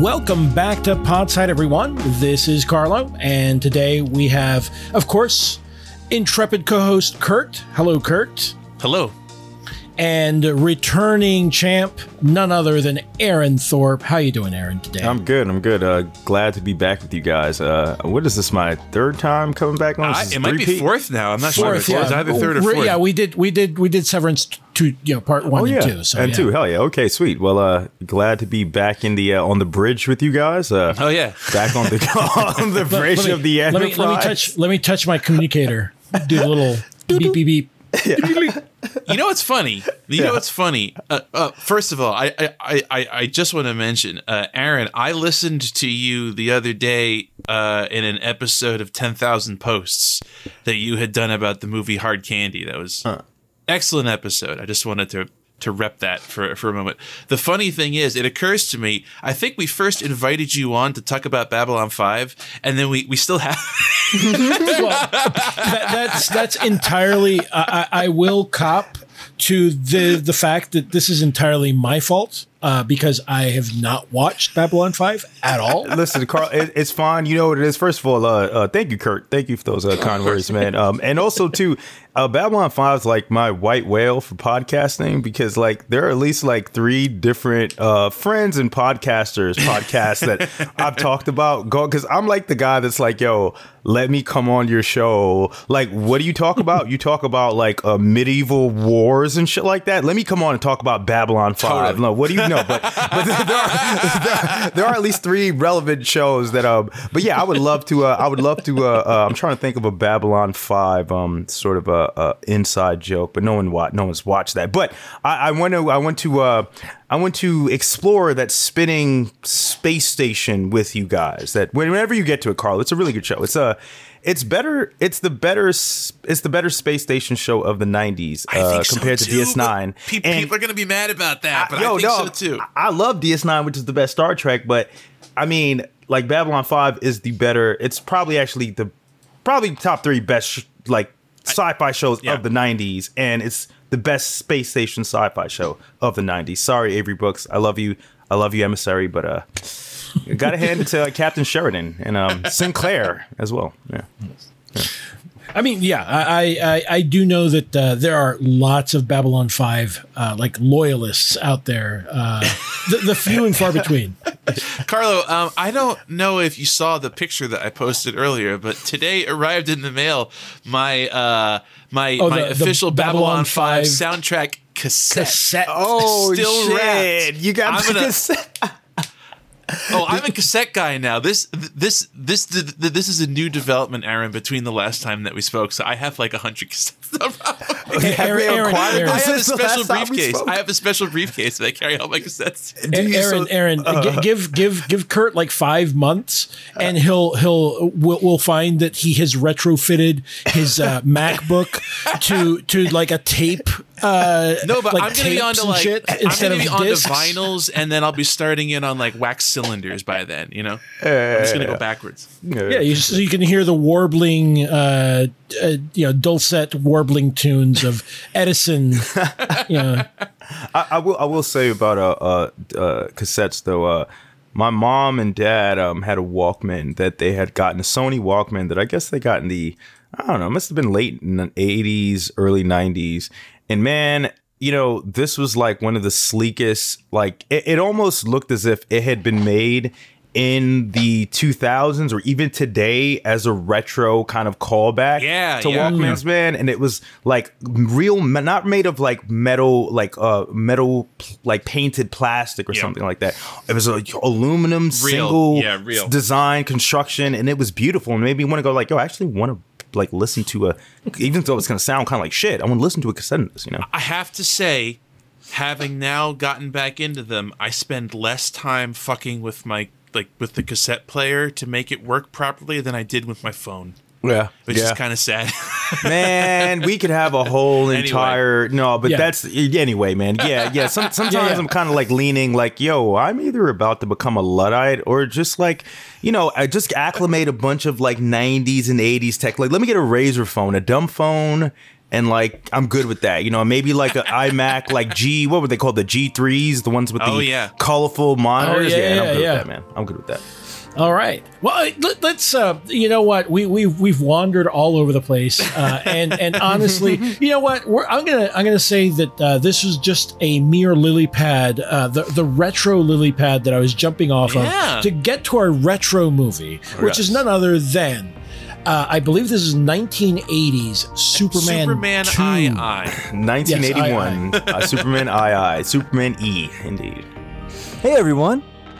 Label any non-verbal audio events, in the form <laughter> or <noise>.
Welcome back to Podside, everyone. This is Carlo, and today we have, of course, intrepid co-host Kurt. Hello, Kurt. Hello. And returning champ, none other than Aaron Thorpe. How you doing, Aaron? Today, I'm good. I'm good. Uh, glad to be back with you guys. Uh, what is this? My third time coming back on? I, it might be fourth now. I'm not fourth, sure. Yeah. It's either third or fourth. Yeah, we did. We did. We did Severance two. You know, part one oh, yeah. and two. So and yeah. two. Hell yeah. Okay, sweet. Well, uh, glad to be back in the uh, on the bridge with you guys. Uh, oh yeah, back on the <laughs> <laughs> on the bridge let me, of the let enterprise. me, let me touch. Let me touch my communicator. Do a little <laughs> beep beep beep. You know what's funny? You Yeah. know what's funny? Uh, uh, first of all, I I, I, I just want to mention, uh, Aaron. I listened to you the other day uh, in an episode of Ten Thousand Posts that you had done about the movie Hard Candy. That was excellent episode. I just wanted to to rep that for for a moment. The funny thing is, it occurs to me. I think we first invited you on to talk about Babylon Five, and then we we still <laughs> have. <laughs> well, that, that's that's entirely. I, I I will cop to the the fact that this is entirely my fault uh, because I have not watched Babylon Five at all. <laughs> Listen, Carl, it, it's fine. You know what it is. First of all, uh, uh, thank you, Kurt. Thank you for those uh, kind words, man. Um, and also too, uh, Babylon Five is like my white whale for podcasting because like there are at least like three different uh, friends and podcasters podcasts that <laughs> I've talked about. Because I'm like the guy that's like, yo, let me come on your show. Like, what do you talk about? You talk about like uh, medieval wars and shit like that. Let me come on and talk about Babylon Five. Totally. No, what do you know? But but there are, there there are at least three relevant shows that um. But yeah, I would love to. Uh, I would love to. Uh, uh, I'm trying to think of a Babylon Five um sort of a, a inside joke, but no one wa- no one's watched that. But I, I want to. I want to. Uh, I want to explore that spinning space station with you guys. That whenever you get to it, Carl, it's a really good show. It's a, it's better. It's the better. It's the better space station show of the '90s uh, think so, compared to too, DS9. Pe- people are going to be mad about that, but Yo, I think no, so too. I love DS9, which is the best Star Trek, but I mean, like Babylon 5 is the better. It's probably actually the probably top three best sh- like sci-fi shows yeah. of the 90s, and it's the best space station sci-fi show of the 90s. Sorry, Avery Brooks, I love you. I love you, emissary, but uh, <laughs> got to hand it to uh, Captain Sheridan and um, Sinclair as well. Yeah. I mean, yeah, I I, I do know that uh, there are lots of Babylon Five uh, like loyalists out there. Uh, <laughs> the, the few and far between. <laughs> Carlo, um, I don't know if you saw the picture that I posted earlier, but today arrived in the mail my uh, my Oh, my the- the official Babylon Babylon, 5 Five soundtrack cassette. Cassette. Oh Still shit! wrapped. You got I'm the gonna- cassette. Oh, I'm a cassette guy now. This this this this is a new development, Aaron, between the last time that we spoke. So I have like a hundred cassettes. <laughs> Hey, Have Aaron, Aaron, Aaron. I have a special last time we briefcase. I have a special briefcase that I carry all my cassettes. <laughs> Do you- Aaron, so- Aaron, gi- give give give Kurt like five months, and he'll he'll we'll, we'll find that he has retrofitted his uh, <laughs> MacBook to to like a tape. Uh, No, but like I'm gonna be on tapes to like shit I'm gonna be of on to discs. vinyls, and then I'll be starting in on like wax cylinders by then. You know, I'm just gonna go backwards. Yeah, you, so you can hear the warbling, uh, uh, you know, dulcet warbling tunes of <laughs> Edison. you know, I, I will. I will say about uh, uh, uh cassettes though. Uh, my mom and dad um had a Walkman that they had gotten a Sony Walkman that I guess they got in the I don't know. It must have been late in the eighties, early nineties. And man, you know, this was like one of the sleekest. Like it, it almost looked as if it had been made in the 2000s or even today as a retro kind of callback Yeah, to yeah. Walkmans man and it was like real not made of like metal like uh metal like painted plastic or Yeah. something like that it was a aluminum single yeah, real. design construction and it was beautiful and made me want to go like yo I actually want to like listen to a even though it's gonna sound kind of like shit I want to listen to a cassette of this you know? I have to say, having now gotten back into them, I spend less time fucking with my like with the cassette player to make it work properly than I did with my phone, yeah. Which is kind of sad. <laughs> man, we could have a whole Anyway. entire no, but Yeah. that's anyway, man. Yeah, yeah. <laughs> Some, sometimes Yeah, yeah. I'm kind of like leaning, like, yo, I'm either about to become a luddite or just like, you know, I just acclimate a bunch of like '90s and '80s tech. Like, let me get a Razr phone, a dumb phone, And like I'm good with that, you know. Maybe like an <laughs> iMac, like G, what would they call the G3s, the ones with Oh, the yeah. colorful monitors. Oh, yeah, yeah, and I'm yeah, good yeah. with that, man. I'm good with that. All right. Well, uh, let, let's. Uh, you know what? We we we've wandered all over the place, uh, <laughs> and and honestly, you know what? We're, I'm gonna I'm gonna say that uh, this was just a mere lily pad, uh, the the retro lily pad that I was jumping off Yeah. of to get to our retro movie, which is none other than. Uh, I believe this is 1980s Superman. Superman 2. I I. 1981, uh, Superman <laughs> II, Superman E, indeed. Hey everyone!